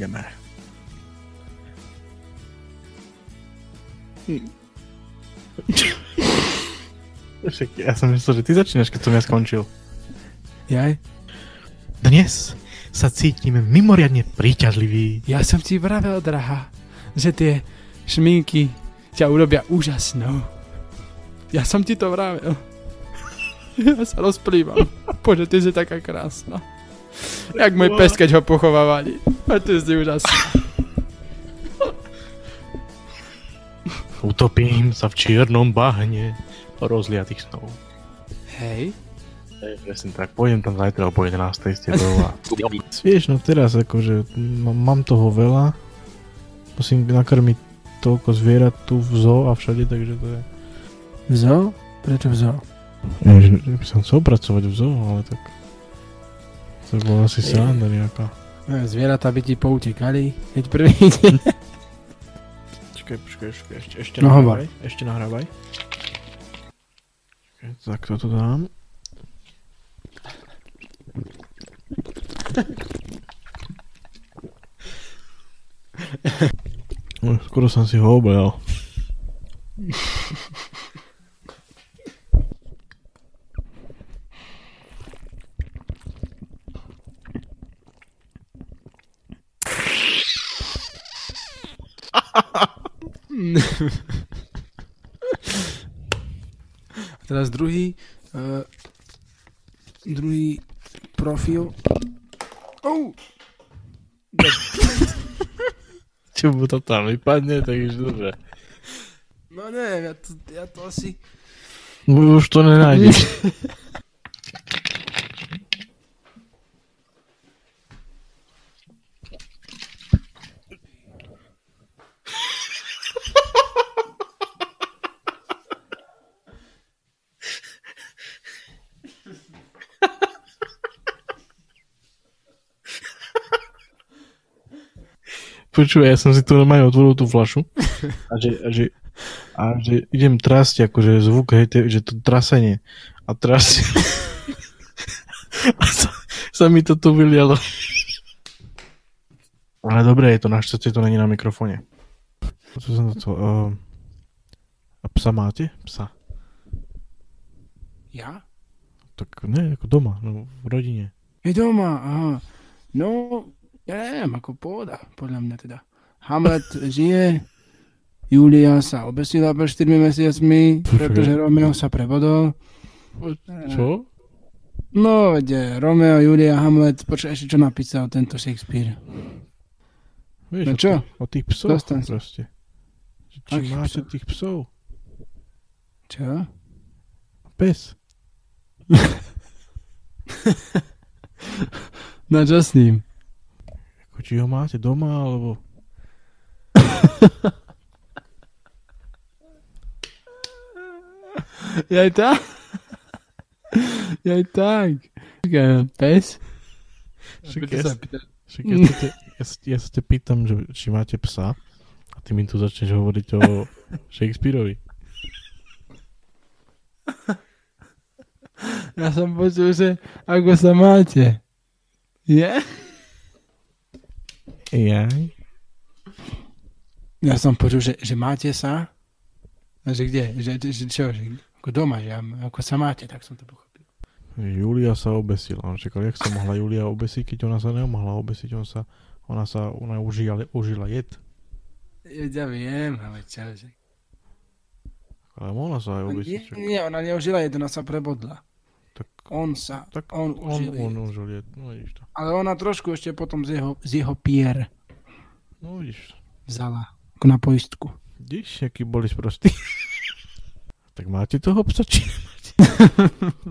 Ideme. Hm. Ja som myslel, že ty začínaš, keď som ja skončil. Jaj? Dnes sa cítime mimoriadne príťažliví. Ja som ti vravel, drahá, že tie šminky ťa urobia úžasnou. Ja som ti to vravel. Ja sa rozplývam. Bože, ty si taká krásna. Jak môj pes, keď ho pochovávali. A ty si úžasná. Utopím sa v čiernom bahne rozliatých snov. Hej. Presne tak, pôjdem tam zajtra o po 11. s tebou a... Vieš, no teraz akože m- mám toho veľa. Musím nakrmiť toľko zvierat tu v zoo a všade, takže to je... V zoo? Prečo v zoo? Ja, že, že by som chcel pracovať v zoo, ale tak... To bola asi sranda nejaká. No, Zvieratá by ti poutekali, keď prvý deň. Počkaj, počkaj, počkaj, ešte, ešte No, nahrávaj, ešte nahrávaj. Tak toto dám. Skoro som si ho obel. A teraz druhý, uh, druhý profil. Oh, Čo mu to tam vypadne, tak už dobre. no neviem, ja to, ja to asi... Už to nenájdeš. Počúvaj, ja som si tu normálne otvoril tú flašu a že, a že, a že idem trasť, akože zvuk, hej, te- že to trasenie a trasť a sa, sa mi to tu vylialo. Ale dobre je to, našťastie to není na mikrofóne. Čo som to... Uh, a psa máte? Psa. Ja? Tak ne, ako doma, no v rodine. Je doma, aha. No, ja neviem, ako pôda, podľa mňa teda. Hamlet žije, Julia sa obesila pred 4 mesiacmi, pretože Romeo sa prebodol. Čo? No, veď Romeo, Julia, Hamlet, počkaj, ešte čo napísal tento Shakespeare. Vieš, No čo? O tých psoch Zostaň sa. proste. Akých máte psov? tých psov? Čo? Pes. No čo s ním? Ako, či ho máte doma, alebo... Jaj tak? Jaj tak. Pes? Však ja, sa však ja, sa te, ja, ja sa te pýtam, že, či máte psa a ty mi tu začneš hovoriť o Shakespeareovi. Ja som počul, že ako sa máte. Je? Jaj. Ja som počul, že, že máte sa. A že kde? Že, že, čo? Že, ako doma, že ako sa máte, tak som to pochopil. Julia sa obesila. On čakal, jak sa mohla Julia obesiť, keď ona sa nemohla obesiť. On sa, ona sa, ona užila, užila jed. Ja viem, ale čo? Že... Ale mohla sa aj Nie, obesiť. čak. nie, ona neužila jed, ona sa prebodla. Tak, On sa, tak on, on, užil on, jed. užil jed. No vidíš to. Ale ona trošku ešte potom z jeho, z jeho pier No vidíš vzala. Na poistku. Vidíš, aký boli sprostí. tak máte toho psa, či nemáte?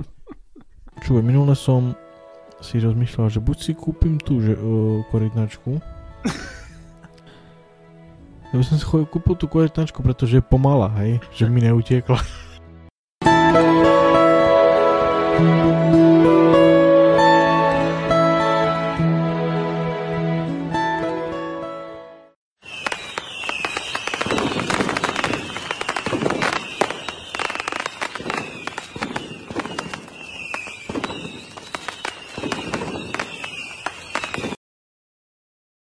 Čuj, minule som si rozmýšľal, že buď si kúpim tú že, uh, korytnačku. Ja by som si kúpil tú korytnačku, pretože je pomalá, hej? Že mi neutiekla.